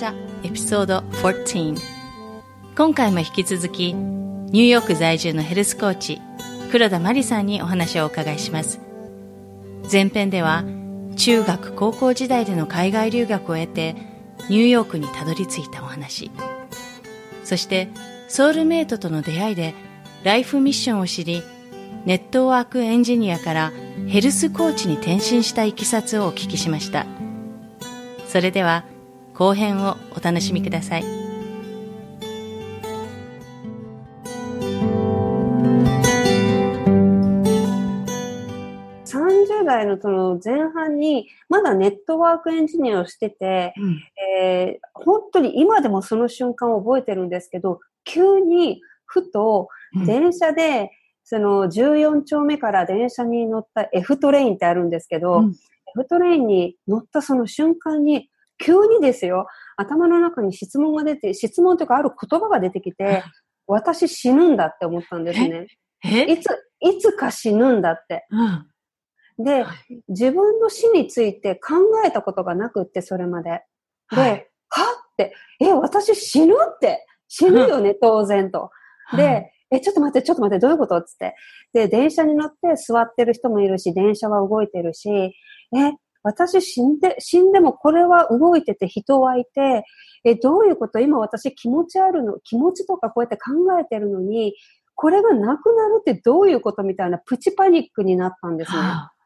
マヤガジャエピソード14今回も引き続きニューヨーク在住のヘルスコーチ黒田真理さんにお話をお伺いします。前編では中学高校時代での海外留学を得てニューヨークにたどり着いたお話。そしてソウルメイトとの出会いでライフミッションを知りネットワークエンジニアからヘルスコーチに転身したいきさつをお聞きしました。それでは後編をお楽しみください。30代のその前半に、まだネットワークエンジニアをしてて、うん、えー、本当に今でもその瞬間を覚えてるんですけど、急にふと電車で、うん、その14丁目から電車に乗った F トレインってあるんですけど、うん、F トレインに乗ったその瞬間に、急にですよ、頭の中に質問が出て、質問というかある言葉が出てきて、私死ぬんだって思ったんですね。いつ、いつか死ぬんだって。うん、で、自分の死について考えたことがなくって、それまで。で、はい、はって、え、私死ぬって、死ぬよね、当然と。で、え、ちょっと待って、ちょっと待って、どういうことつって。で、電車に乗って座ってる人もいるし、電車は動いてるし、え、私死んで、死んでもこれは動いてて人はいて、え、どういうこと？今私気持ちあるの、気持ちとかこうやって考えてるのに、これがなくなるってどういうことみたいなプチパニックになったんですね。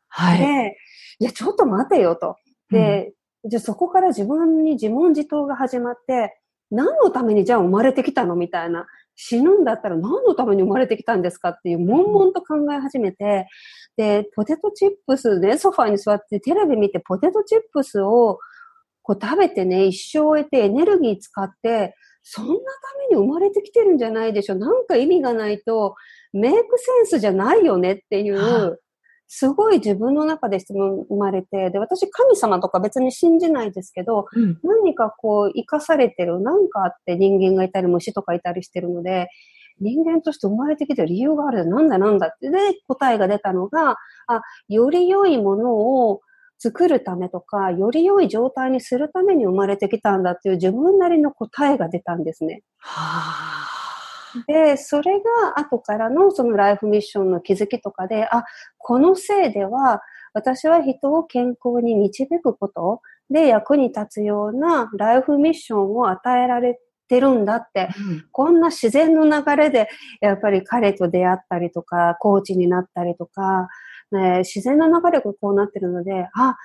はい。で、いや、ちょっと待てよと。で、うん、じゃあそこから自分に自問自答が始まって、何のためにじゃあ生まれてきたの？みたいな。死ぬんだったら何のために生まれてきたんですかっていう、悶々と考え始めて、で、ポテトチップスね、ソファーに座ってテレビ見てポテトチップスをこう食べてね、一生終えてエネルギー使って、そんなために生まれてきてるんじゃないでしょ。なんか意味がないと、メイクセンスじゃないよねっていう、すごい自分の中で質問生まれて、で、私神様とか別に信じないですけど、うん、何かこう生かされてる、何かあって人間がいたり虫とかいたりしてるので、人間として生まれてきてる理由がある。なんだなんだって。で、答えが出たのが、あ、より良いものを作るためとか、より良い状態にするために生まれてきたんだっていう自分なりの答えが出たんですね。はで、それが後からのそのライフミッションの気づきとかで、あ、このせいでは私は人を健康に導くことで役に立つようなライフミッションを与えられてるんだって、うん、こんな自然の流れで、やっぱり彼と出会ったりとか、コーチになったりとか、ね、自然の流れがこうなってるので、あ、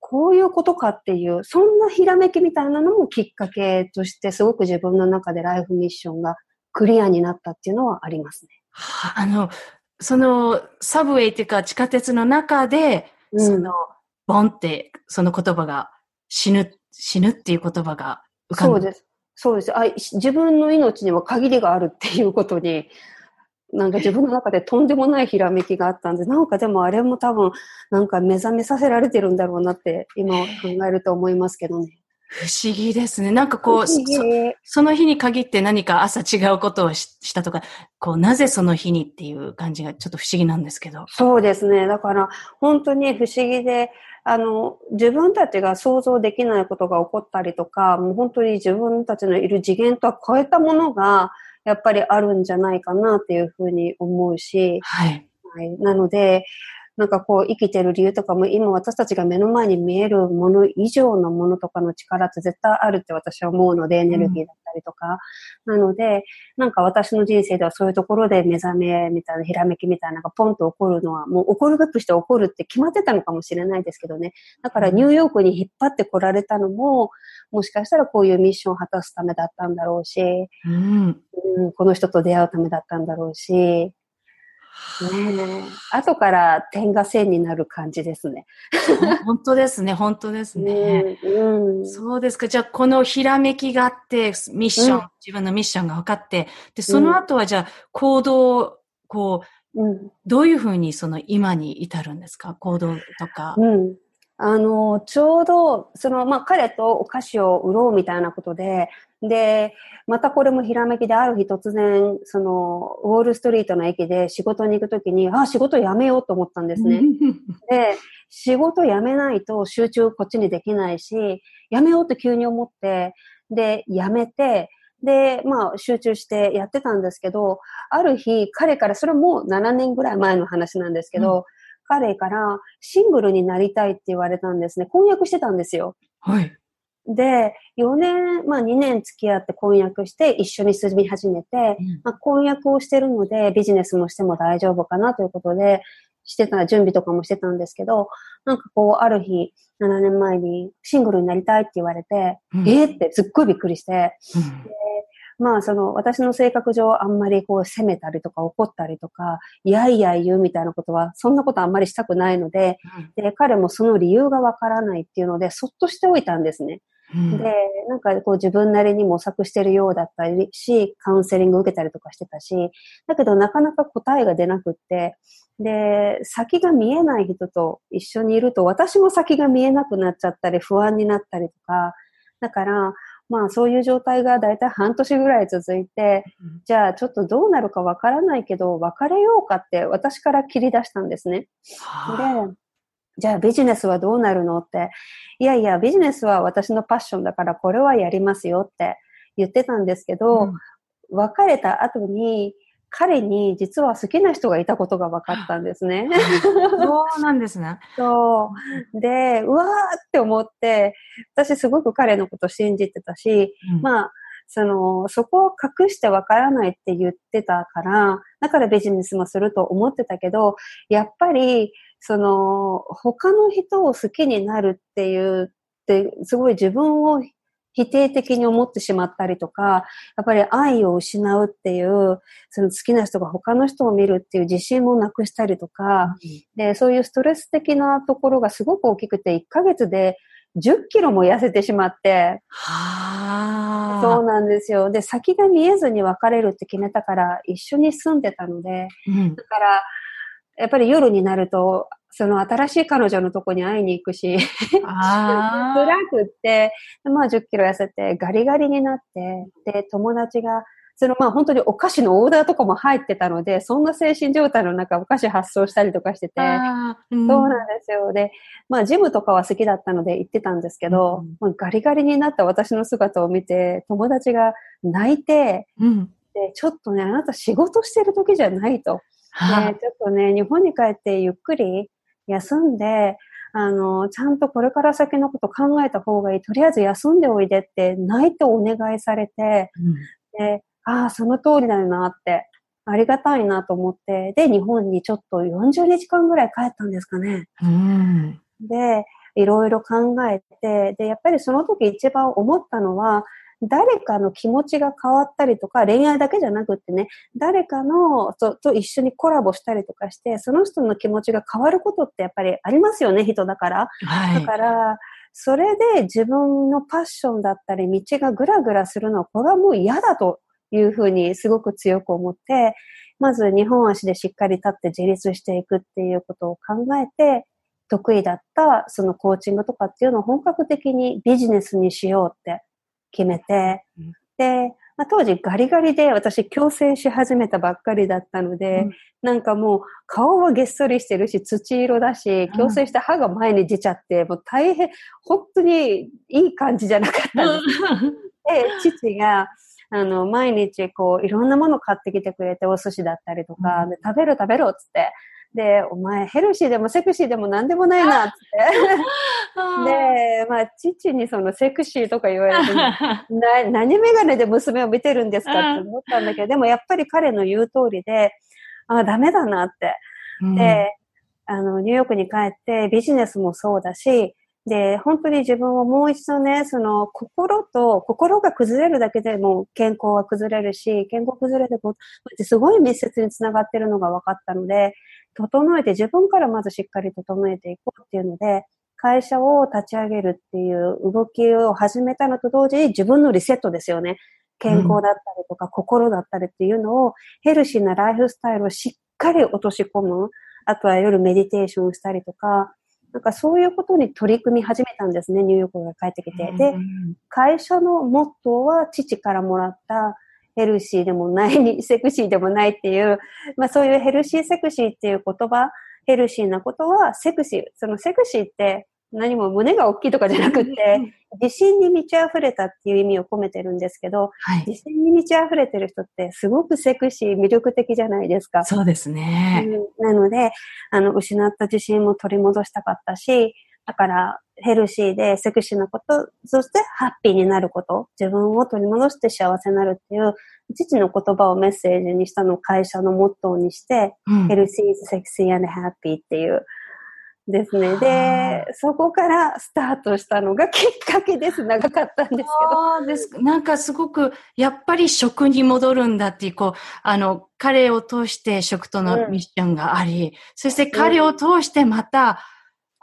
こういうことかっていう、そんなひらめきみたいなのもきっかけとして、すごく自分の中でライフミッションがクリアになったっていうのはありますね。はあ、あの、その、サブウェイっていうか地下鉄の中で、うん、その、ボンって、その言葉が、死ぬ、死ぬっていう言葉が浮かんそうです。そうです。あ自分の命には限りがあるっていうことに、なんか自分の中でとんでもないひらめきがあったんで、なんかでもあれも多分、なんか目覚めさせられてるんだろうなって今考えると思いますけどね。不思議ですね。なんかこうそ、その日に限って何か朝違うことをしたとか、こう、なぜその日にっていう感じがちょっと不思議なんですけど。そうですね。だから、本当に不思議で、あの、自分たちが想像できないことが起こったりとか、もう本当に自分たちのいる次元とは超えたものが、やっぱりあるんじゃないかなっていうふうに思うし、はい。はい、なので、なんかこう生きてる理由とかも今私たちが目の前に見えるもの以上のものとかの力って絶対あるって私は思うので、エネルギーだったりとか。うん、なので、なんか私の人生ではそういうところで目覚めみたいな、ひらめきみたいなのがポンと起こるのは、もう起こるべくして起こるって決まってたのかもしれないですけどね。だからニューヨークに引っ張ってこられたのも、もしかしたらこういうミッションを果たすためだったんだろうし、うん、うん、この人と出会うためだったんだろうし、ね後から点が線になる感じですね。本当ですね、本当ですね。うん、そうですか。じゃあ、このひらめきがあって、ミッション、うん、自分のミッションが分かって、で、その後はじゃあ、行動、こう、うん、どういうふうにその今に至るんですか？行動とか。うん。あの、ちょうど、その、まあ、彼とお菓子を売ろうみたいなことで、で、またこれもひらめきである日突然、その、ウォールストリートの駅で仕事に行くときに、あ、仕事辞めようと思ったんですね。で、仕事辞めないと集中こっちにできないし、辞めようって急に思って、で、辞めて、で、まあ、集中してやってたんですけど、ある日、彼から、それも7年ぐらい前の話なんですけど、うん、彼からシングルになりたいって言われたんですね。婚約してたんですよ。はい。で、4年、まあ2年付き合って婚約して一緒に住み始めて、うん、まあ婚約をしてるのでビジネスもしても大丈夫かなということで、してた、準備とかもしてたんですけど、なんかこう、ある日、7年前にシングルになりたいって言われて、うん、えー、ってすっごいびっくりして、うん、まあその私の性格上あんまりこう責めたりとか怒ったりとか、いやいや言うみたいなことは、そんなことあんまりしたくないので、で、彼もその理由がわからないっていうので、そっとしておいたんですね。で、なんかこう自分なりに模索してるようだったりし、カウンセリング受けたりとかしてたし、だけどなかなか答えが出なくって、で、先が見えない人と一緒にいると、私も先が見えなくなっちゃったり、不安になったりとか、だから、まあそういう状態がだいたい半年ぐらい続いて、じゃあちょっとどうなるかわからないけど、別れようかって私から切り出したんですね。で、じゃあビジネスはどうなるのって、いやいや、ビジネスは私のパッションだからこれはやりますよって言ってたんですけど、うん、別れた後に、彼に実は好きな人がいたことが分かったんですね。そうなんですね。そう。で、うわーって思って、私すごく彼のこと信じてたし、うん、まあ、その、そこを隠してわからないって言ってたから、だからビジネスもすると思ってたけど、やっぱり、その、他の人を好きになるっていうって、すごい自分を否定的に思ってしまったりとか、やっぱり愛を失うっていう、その好きな人が他の人を見るっていう自信もなくしたりとか、うん、で、そういうストレス的なところがすごく大きくて、1ヶ月で10キロも痩せてしまって、はそうなんですよ。で、先が見えずに別れるって決めたから、一緒に住んでたので、うん、だから、やっぱり夜になると、その新しい彼女のとこに会いに行くし、辛 くって、まあ10キロ痩せてガリガリになって、で、友達が、そのまあ本当にお菓子のオーダーとかも入ってたので、そんな精神状態の中お菓子発送したりとかしてて、うん、そうなんですよ。で、まあジムとかは好きだったので行ってたんですけど、うん、ガリガリになった私の姿を見て、友達が泣いて、うん、で、ちょっとね、あなた仕事してる時じゃないと。で、ちょっとね、日本に帰ってゆっくり休んで、あの、ちゃんとこれから先のこと考えた方がいい。とりあえず休んでおいでって泣いてお願いされて、うん、で、ああ、その通りだよなって、ありがたいなと思って、で、日本にちょっと40日間ぐらい帰ったんですかね。うん、で、いろいろ考えて、で、やっぱりその時一番思ったのは、誰かの気持ちが変わったりとか、恋愛だけじゃなくってね、誰かのとと一緒にコラボしたりとかして、その人の気持ちが変わることってやっぱりありますよね、人だから。はい、だから、それで自分のパッションだったり、道がぐらぐらするのは、これはもう嫌だというふうにすごく強く思って、まず日本足でしっかり立って自立していくっていうことを考えて、得意だったそのコーチングとかっていうのを本格的にビジネスにしようって決めて、で、まあ、当時ガリガリで私矯正し始めたばっかりだったので、うん、なんかもう顔はげっそりしてるし土色だし、矯正して歯が前に出ちゃって、もう大変、本当にいい感じじゃなかったんです。で、父が、あの、毎日こう、いろんなもの買ってきてくれて、お寿司だったりとか、で食べる食べろっつって、で、お前ヘルシーでもセクシーでも何でもないなって。で、まあ、父にそのセクシーとか言われて、な何メガネで娘を見てるんですかって思ったんだけど、でもやっぱり彼の言う通りで、あ、ダメだなって。で、あの、ニューヨークに帰ってビジネスもそうだし、で、本当に自分をもう一度ね、その心と、心が崩れるだけでも健康は崩れるし、健康崩れることってすごい密接につながってるのが分かったので、整えて自分からまずしっかり整えていこうっていうので、会社を立ち上げるっていう動きを始めたのと同時に自分のリセットですよね。健康だったりとか、心だったりっていうのを、ヘルシーなライフスタイルをしっかり落とし込む。あとは夜メディテーションしたりとか、なんかそういうことに取り組み始めたんですね、ニューヨークが帰ってきて。で、会社のモットーは父からもらったヘルシーでもない、セクシーでもないっていう、まあそういうヘルシーセクシーっていう言葉、ヘルシーなことはセクシー。そのセクシーって何も胸が大きいとかじゃなくて、自信に満ち溢れたっていう意味を込めてるんですけど、はい、自信に満ち溢れてる人ってすごくセクシー、魅力的じゃないですか。そうですね。うん、なので、あの、失った自信も取り戻したかったし、だから、ヘルシーでセクシーなこと、そしてハッピーになること、自分を取り戻して幸せになるっていう、父の言葉をメッセージにしたのを会社のモットーにして、うん、ヘルシー、セクシー、and happy っていう、ですね。で、そこからスタートしたのがきっかけです。長かったんですけど。ですなんかすごく、やっぱり食に戻るんだっていう、こう、あの、彼を通して食とのミッションがあり、うん、そして彼を通してまた、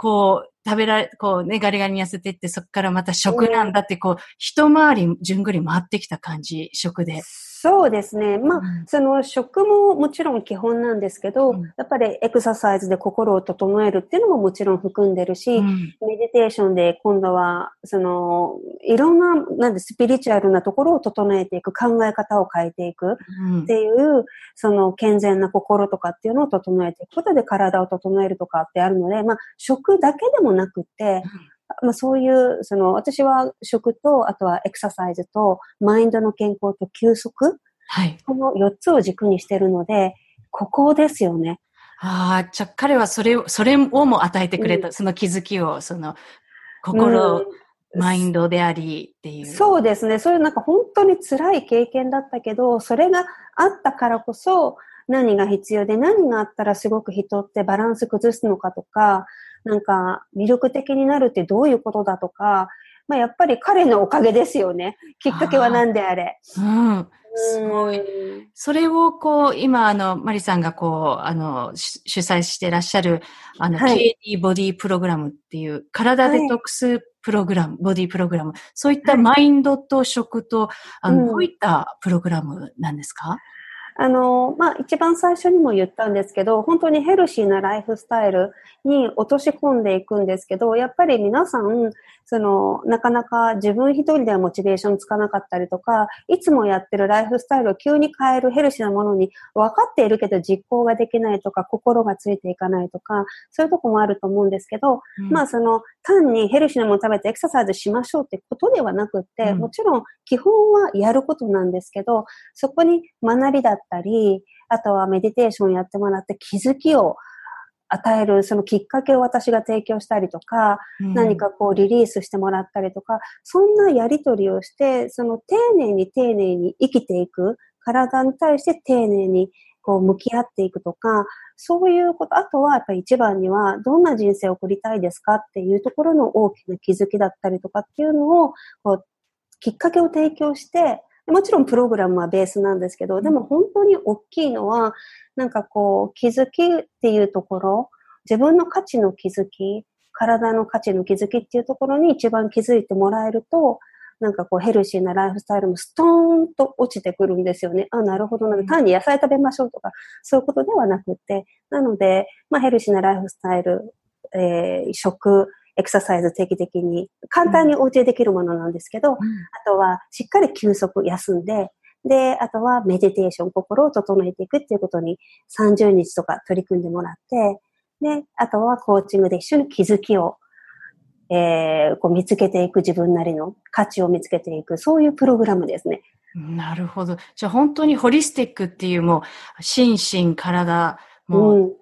こう、食べられ、こうね、ガリガリに痩せてって、そこからまた食なんだって、こう、一回りじゅんぐり回ってきた感じ、食で。そうですね。まあ、うん、その食ももちろん基本なんですけど、うん、やっぱりエクササイズで心を整えるっていうのももちろん含んでるし、うん、メディテーションで今度は、その、いろんな、なんでスピリチュアルなところを整えていく、考え方を変えていくっていう、その健全な心とかっていうのを整えていくことで体を整えるとかってあるので、まあ、食だけでもなくて、まあ、そういう、その、私は食と、あとはエクササイズと、マインドの健康と休息。はい。この4つを軸にしてるので、ここですよね。ああ、じゃあ彼はそれを、それをも与えてくれた、うん、その気づきを、その、心、うん、マインドでありっていう。そうですね。そういうなんか本当に辛い経験だったけど、それがあったからこそ、何が必要で何があったらすごく人ってバランス崩すのかとか、なんか魅力的になるってどういうことだとか、まあやっぱり彼のおかげですよね。きっかけは何であれ。うん。すごい。それをこう、今あの、マリさんがこう、あの、主催してらっしゃる、あの、はい、KD ボディプログラムっていう、体デトックスプログラム、はい、ボディプログラム、そういったマインドと食と、はい、あの、どういったプログラムなんですか、あの、まあ、一番最初にも言ったんですけど、本当にヘルシーなライフスタイルに落とし込んでいくんですけど、やっぱり皆さん、その、なかなか自分一人ではモチベーションつかなかったりとか、いつもやってるライフスタイルを急に変えるヘルシーなものに分かっているけど実行ができないとか、心がついていかないとか、そういうとこもあると思うんですけど、うん、まあその、単にヘルシーなもの食べてエクササイズしましょうってことではなくって、うん、もちろん基本はやることなんですけど、そこに学びだったり、あとはメディテーションやってもらって気づきを与える、そのきっかけを私が提供したりとか、うん、何かこうリリースしてもらったりとか、そんなやりとりをして、その丁寧に丁寧に生きていく、体に対して丁寧にこう向き合っていくとか、そういうこと、あとはやっぱり一番にはどんな人生を送りたいですかっていうところの大きな気づきだったりとかっていうのを、こう、きっかけを提供して、もちろんプログラムはベースなんですけど、でも本当に大きいのは、なんかこう、気づきっていうところ、自分の価値の気づき、体の価値の気づきっていうところに一番気づいてもらえると、なんかこうヘルシーなライフスタイルもストーンと落ちてくるんですよね。あ、なるほどな。単に野菜食べましょうとか、そういうことではなくて、なので、まあヘルシーなライフスタイル、えー、食、エクササイズ定期的に、簡単にお家でできるものなんですけど、うん、あとはしっかり休息、休んで、で、あとはメディテーション、心を整えていくっていうことに30日とか取り組んでもらって、で、あとはコーチングで一緒に気づきを、えー、こう見つけていく自分なりの価値を見つけていく、そういうプログラムですね。なるほど。じゃあ本当にホリスティックっていうもう、心身、体、もう、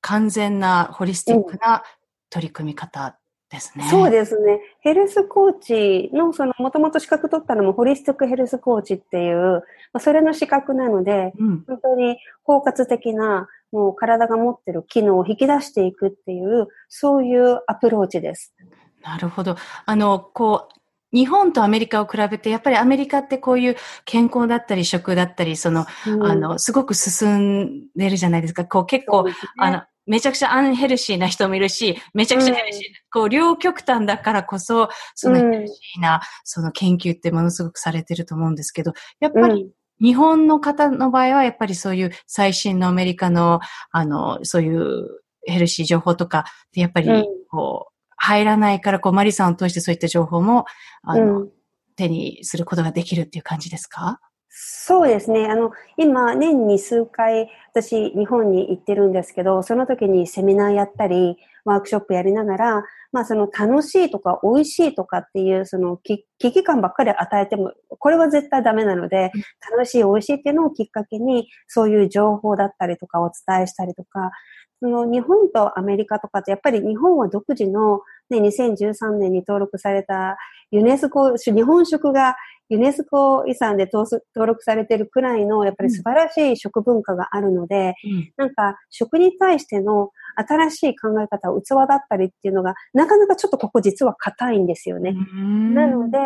完全なホリスティックな取り組み方ですね。そうですね。ヘルスコーチの、その、もともと資格取ったのも、ホリスティックヘルスコーチっていう、まあ、それの資格なので、うん、本当に包括的な、もう体が持ってる機能を引き出していくっていう、そういうアプローチです。なるほど。あの、こう、日本とアメリカを比べて、やっぱりアメリカってこういう健康だったり食だったり、その、うん、あの、すごく進んでるじゃないですか。こう結構、ね、あの、めちゃくちゃアンヘルシーな人もいるし、めちゃくちゃヘルシー、うん、こう、両極端だからこそ、そのヘルシーな、その研究ってものすごくされてると思うんですけど、やっぱり、日本の方の場合は、やっぱりそういう最新のアメリカの、あの、そういうヘルシー情報とかで、やっぱり、こう、入らないから、こう、マリさんを通してそういった情報も、あの、うん、手にすることができるっていう感じですか？そうですね。あの、今、年に数回、私、日本に行ってるんですけど、その時にセミナーやったり、ワークショップやりながら、まあ、その楽しいとか美味しいとかっていう、その危機感ばっかり与えても、これは絶対ダメなので、楽しい美味しいっていうのをきっかけに、そういう情報だったりとかお伝えしたりとか、その日本とアメリカとかってやっぱり日本は独自の、ね、2013年に登録されたユネスコ、日本食がユネスコ遺産で登録されてるくらいのやっぱり素晴らしい食文化があるので、うん、なんか食に対しての新しい考え方、器だったりっていうのがなかなかちょっとここ実は硬いんですよね。なので、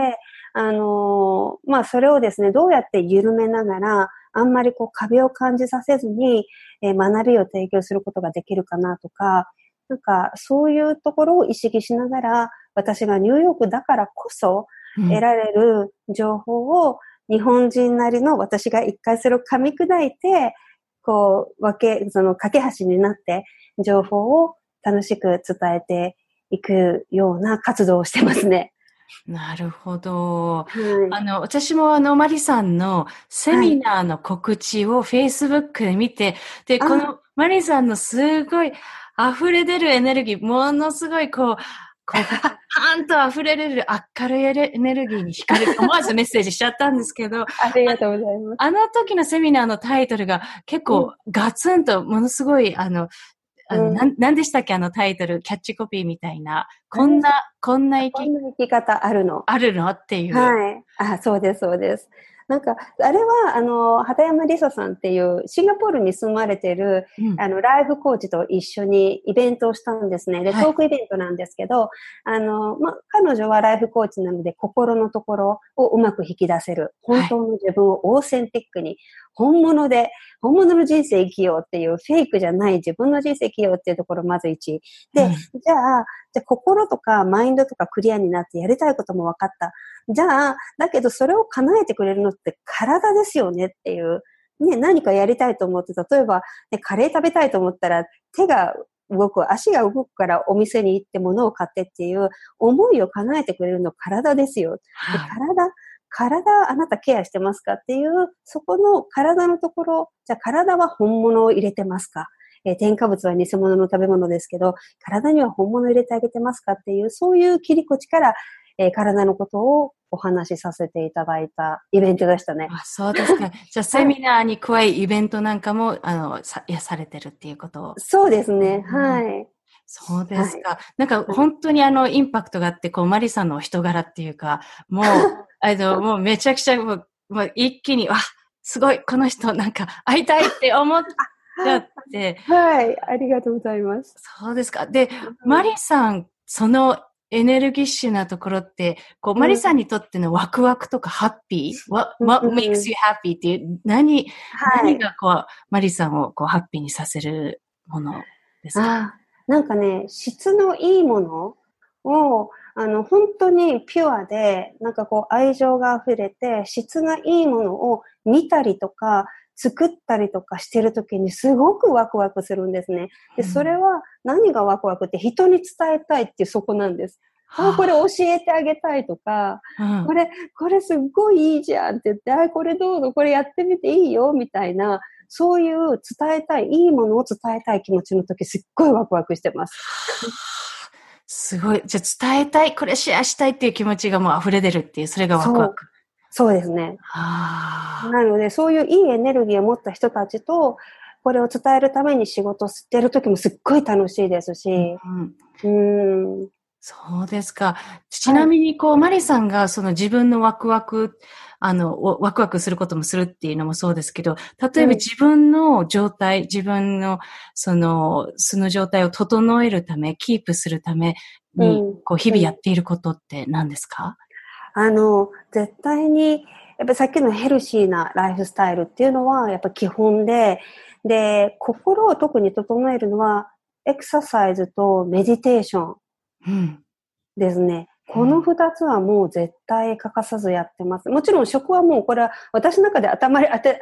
あのー、まあそれをですね、どうやって緩めながら、あんまりこう壁を感じさせずに、えー、学びを提供することができるかなとか、なんかそういうところを意識しながら、私がニューヨークだからこそ得られる情報を日本人なりの私が一回それを噛み砕いて、こう、分け、その架け橋になって情報を楽しく伝えていくような活動をしてますね。なるほど。はい、あの、私もあの、マリさんのセミナーの告知を Facebook で見て、はい、で、このマリさんのすごい溢れ出るエネルギー、ものすごいこう、こう、パーンと溢れる明るいエネルギーに惹かれて思わずメッセージしちゃったんですけど、ありがとうございます。あの時のセミナーのタイトルが結構ガツンとものすごい、あの、あの、うん、なん、なんでしたっけあのタイトル、キャッチコピーみたいな。こんな、こんな生き、こんな生き方あるの。あるの？っていう。はい。あ、そうです、そうです。なんか、あれは、あの、畑山里沙さんっていう、シンガポールに住まれてる、うん、あの、ライフコーチと一緒にイベントをしたんですね。で、トークイベントなんですけど、はい、あの、ま、彼女はライフコーチなので、心のところをうまく引き出せる。本当の自分をオーセンティックに、本物で、本物の人生生きようっていう、フェイクじゃない自分の人生生きようっていうところ、まず一。で、うん、じゃあ、じゃあ心とかマインドとかクリアになってやりたいことも分かった。じゃあ、だけどそれを叶えてくれるのって体ですよねっていう。ね、何かやりたいと思って、例えば、ね、カレー食べたいと思ったら手が動く、足が動くからお店に行って物を買ってっていう思いを叶えてくれるの体ですよ。はい、体、体あなたケアしてますかっていう、そこの体のところ、じゃあ体は本物を入れてますか？えー、添加物は偽物の食べ物ですけど、体には本物入れてあげてますかっていう、そういう切り口から、えー、体のことをお話しさせていただいたイベントでしたね。あそうですか。じゃあ、セミナーに加え、イベントなんかも、あの、さ、やされてるっていうことそうですね。うん、はい。そうですか。はい、なんか本当にあのインパクトがあって、こう、マリさんの人柄っていうか、もう、あの、もうめちゃくちゃ、もう、もう一気に、わ、すごい、この人なんか会いたいって思っだって。はい、ありがとうございます。そうですか。で、マリさん、そのエネルギッシュなところって、こう、マリさんにとってのワクワクとかハッピー、what, what makes you happy? っていう、何、はい、何がこう、マリさんをこう、ハッピーにさせるものですか？なんかね、質のいいものを、あの、本当にピュアで、なんかこう、愛情が溢れて、質がいいものを見たりとか、作ったりとかしてる時にすごくワクワクするんですね。で、それは何がワクワクって人に伝えたいっていうそこなんです。あ、これ教えてあげたいとか、うん、これ、これすっごいいいじゃんって言って、あ、これどうぞ、これやってみていいよ、みたいな、そういう伝えたい、いいものを伝えたい気持ちの時、すっごいワクワクしてます。すごい。じゃあ伝えたい、これシェアしたいっていう気持ちがもう溢れ出るっていう、それがワクワク。そうですね。なので、そういういいエネルギーを持った人たちと、これを伝えるために仕事してる時もすっごい楽しいですし、うん、うんそうですか。ちなみに、こう、はい、マリさんがその自分のワクワク、あの、ワクワクすることもするっていうのもそうですけど、例えば自分の状態、うん、自分の、その、その状態を整えるため、キープするために、こう、日々やっていることって何ですか、うん、あの、絶対に、やっぱさっきのヘルシーなライフスタイルっていうのは、やっぱ基本で、で、心を特に整えるのは、エクササイズとメディテーションですね。うん、この二つはもう絶対欠かさずやってます。もちろん食はもうこれは私の中で当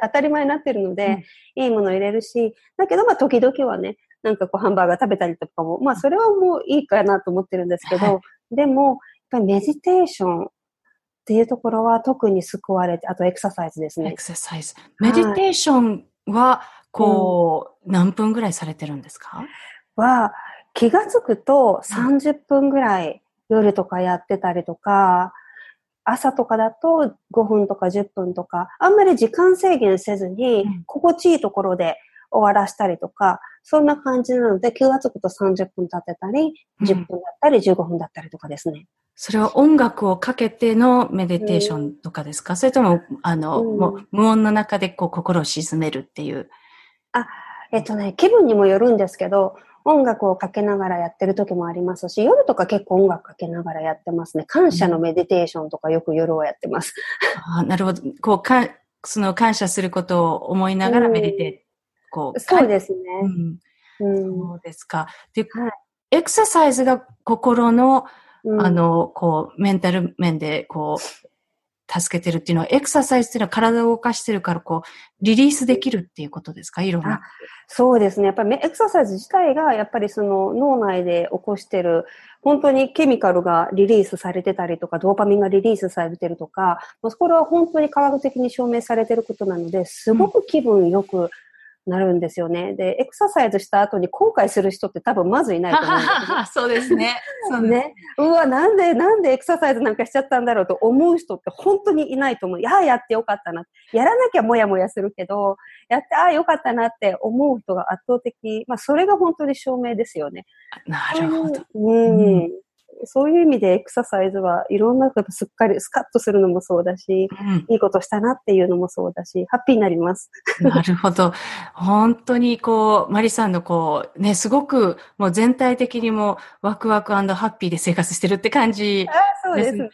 たり前になってるので、うん、いいものを入れるし、だけどまあ時々はね、なんかこうハンバーガー食べたりとかも、まあそれはもういいかなと思ってるんですけど、はい、でも、やっぱりメディテーションっていうところは特に救われて、あとエクササイズですね。エクササイズ。メディテーションは、こう、うん、何分ぐらいされてるんですか？は、気がつくと30分ぐらい夜とかやってたりとか、朝とかだと5分とか10分とか、あんまり時間制限せずに、心地いいところで終わらしたりとか、そんな感じなので、気がつくと30分経ってたり、10分だったり、15分だったりとかですね。それは音楽をかけてのメディテーションとかですか、うん、それとも、あの、うん、もう無音の中でこう心を沈めるっていう？あ、えっとね、気分にもよるんですけど、音楽をかけながらやってる時もありますし、夜とか結構音楽かけながらやってますね。感謝のメディテーションとかよく夜はやってます。あなるほど。こう、か、その感謝することを思いながらメディテー、うん、こう。そうですね。うん。そうですか。で、はい、エクササイズが心のあの、こう、メンタル面で、こう、助けてるっていうのは、エクササイズっていうのは体を動かしてるから、こう、リリースできるっていうことですか？いろんな。そうですね。やっぱりエクササイズ自体が、やっぱりその脳内で起こしてる、本当にケミカルがリリースされてたりとか、ドーパミンがリリースされてるとか、これは本当に科学的に証明されてることなので、すごく気分よく、うんなるんですよね。で、エクササイズした後に後悔する人って多分まずいないと思うんですよ、そうですね。そうね。うわ、なんで、なんでエクササイズなんかしちゃったんだろうと思う人って本当にいないと思う。いや、やってよかったな。やらなきゃもやもやするけど、やって、ああ、よかったなって思う人が圧倒的。まあ、それが本当に証明ですよね。なるほど。うん、うんそういう意味でエクササイズはいろんなことすっかりスカッとするのもそうだし、うん、いいことしたなっていうのもそうだし、ハッピーになります。なるほど。本当にこう、マリさんのこう、ね、すごくもう全体的にもワクワクハッピーで生活してるって感じね。あそうですね。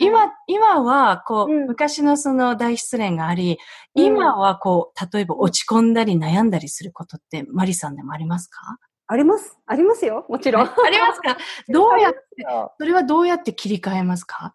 今、今は、こう、うん、昔のその大失恋があり、今はこう、例えば落ち込んだり悩んだりすることって、マリさんでもありますか？あります？ありますよ。もちろん。ありますか？どうやって、それはどうやって切り替えますか？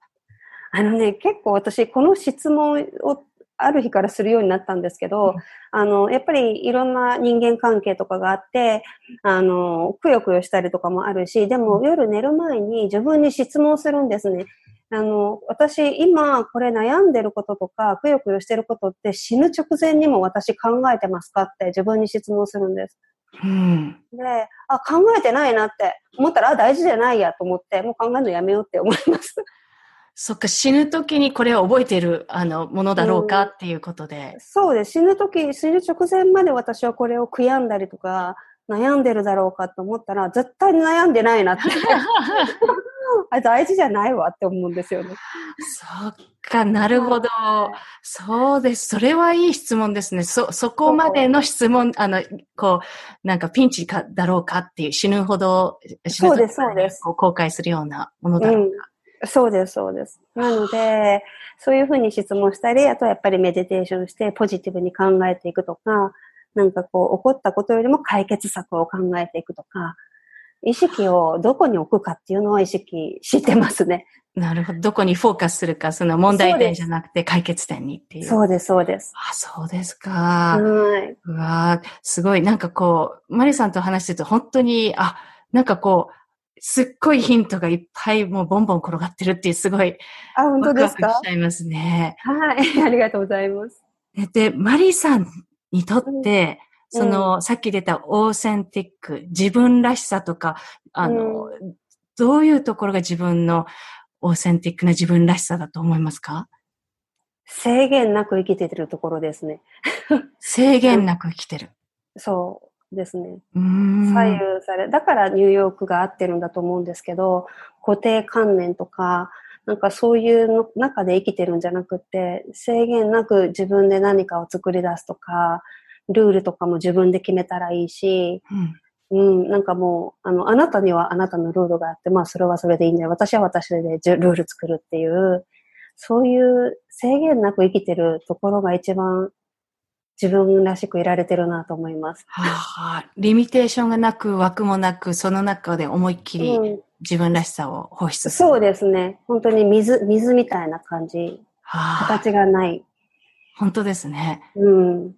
あのね、結構私、この質問をある日からするようになったんですけど、うん、あの、やっぱりいろんな人間関係とかがあって、あの、くよくよしたりとかもあるし、でも夜寝る前に自分に質問するんですね。あの、私、今、これ悩んでることとか、くよくよしてることって死ぬ直前にも私考えてますかって自分に質問するんです。うん、で、あ、考えてないなって思ったら、あ、大事じゃないやと思って、もう考えるのやめようって思います。そっか、死ぬ時にこれを覚えているあのものだろうかっていうことで、うん、そうです。死ぬ時、死ぬ直前まで私はこれを悔やんだりとか、悩んでるだろうかと思ったら、絶対に悩んでないなって。あ大事じゃないわって思うんですよね。そっか、なるほど。そうです。それはいい質問ですね。そ、そこまでの質問、あの、こう、なんかピンチかだろうかっていう死ぬほど、死ぬほど後悔するようなものだろうか。うん、そうです、そうです。なので、そういうふうに質問したり、あとはやっぱりメディテーションしてポジティブに考えていくとか、なんかこう、起こったことよりも解決策を考えていくとか、意識をどこに置くかっていうのは意識してますね。なるほど。どこにフォーカスするか、その問題点じゃなくて解決点にっていう。そうです、そうです。あ、そうですか。はい。うわすごい。なんかこう、マリさんと話してると本当に、あ、なんかこう、すっごいヒントがいっぱいもうボンボン転がってるっていうすごい。あ、本当ですか？しちゃいますね。はい。ありがとうございます。で、マリさんにとって、うんその、うん、さっき出たオーセンティック、自分らしさとか、あの、うん、どういうところが自分のオーセンティックな自分らしさだと思いますか？制限なく生きてるところですね。制限なく生きてる。そうですね。左右され、だからニューヨークが合ってるんだと思うんですけど、固定観念とか、なんかそういうの中で生きてるんじゃなくて、制限なく自分で何かを作り出すとか、ルールとかも自分で決めたらいいし、うん、うん、なんかもう、あの、あなたにはあなたのルールがあって、まあそれはそれでいいんだよ。私は私でルール作るっていう、そういう制限なく生きてるところが一番自分らしくいられてるなと思います。はあ、リミテーションがなく、枠もなく、その中で思いっきり自分らしさを放出する。うん、そうですね。本当に水、水みたいな感じ。はあ、形がない。本当ですね。うん。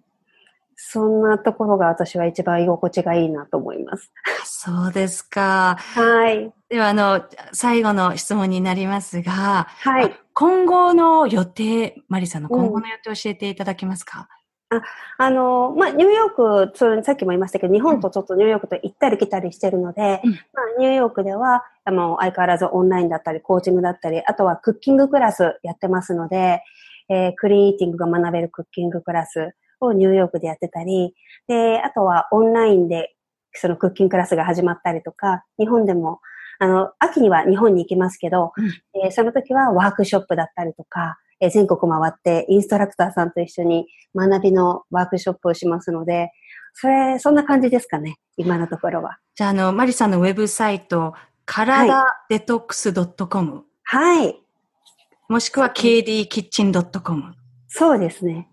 そんなところが私は一番居心地がいいなと思います。そうですか。はい。では、あの、最後の質問になりますが、はい。今後の予定、マリさんの今後の予定を教えていただけますか、あ、あの、まあ、ニューヨーク、それさっきも言いましたけど、日本とちょっとニューヨークと行ったり来たりしてるので、うん、まあ、ニューヨークでは、あの、相変わらずオンラインだったり、コーチングだったり、あとはクッキングクラスやってますので、えー、クリーンイーティングが学べるクッキングクラスをニューヨークでやってたり、で、あとはオンラインでそのクッキングクラスが始まったりとか、日本でも、あの、秋には日本に行きますけど、うん、えー、その時はワークショップだったりとか、え全国回ってインストラクターさんと一緒に学びのワークショップをしますので、それ、そんな感じですかね、今のところは。じゃあ、あの、マリさんのウェブサイト、体デトックス .com。はい。もしくは kdkitchen.com。そうですね。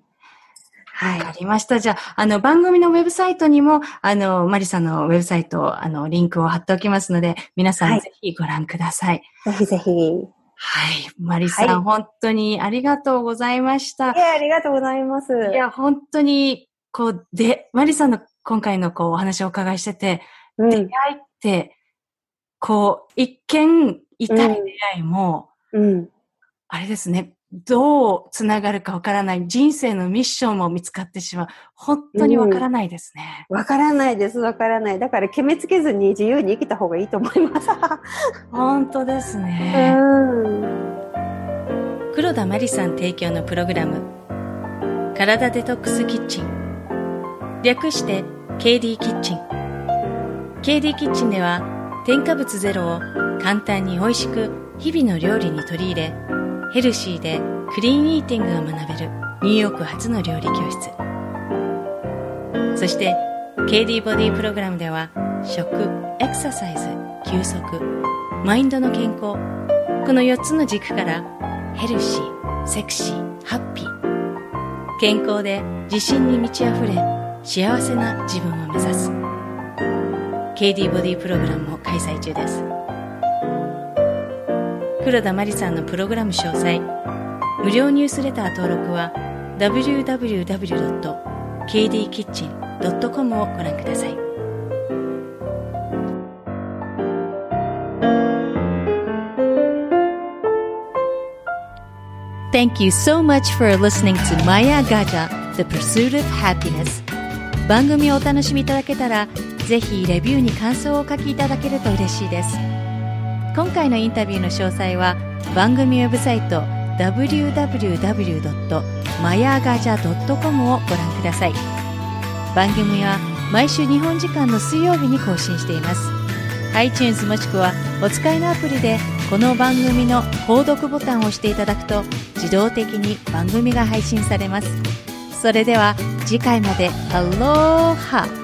はい。わかりました。じゃあ、あの、番組のウェブサイトにも、あの、マリさんのウェブサイト、あの、リンクを貼っておきますので、皆さんぜひご覧ください。はい、ぜひぜひ。はい。マリさん、はい、本当にありがとうございました。いや、ありがとうございます。いや、本当に、こう、で、マリさんの今回のこう、お話をお伺いしてて、うん、出会いって、こう、一見、痛い出会いも、うん、あれですね、どうつながるかわからない、人生のミッションも見つかってしまう。本当にわからないですね。わ、うん、からないです、わからない。だから決めつけずに自由に生きた方がいいと思います。本当ですね。黒田真理さん提供のプログラム、体デトックスキッチン。略して KD キッチン。KD キッチンでは添加物ゼロを簡単に美味しく日々の料理に取り入れ、ヘルシーでクリーンイーティングが学べるニューヨーク初の料理教室。そして KD ボディプログラムでは食、エクササイズ、休息、マインドの健康。この4つの軸からヘルシー、セクシー、ハッピー。健康で自信に満ち溢れ幸せな自分を目指す。KD ボディプログラムも開催中です。黒田真理さんのプログラム詳細無料ニュースレター登録は www.kdkitchen.com をご覧ください Thank you so much for listening to Maya Gaja, The Pursuit of Happiness 番組をお楽しみいただけたらぜひレビューに感想をお書きいただけると嬉しいです今回のインタビューの詳細は番組ウェブサイト www.mayagaja.com をご覧ください。番組は毎週日本時間の水曜日に更新しています。iTunes もしくはお使いのアプリでこの番組の購読ボタンを押していただくと自動的に番組が配信されます。それでは次回までアローハ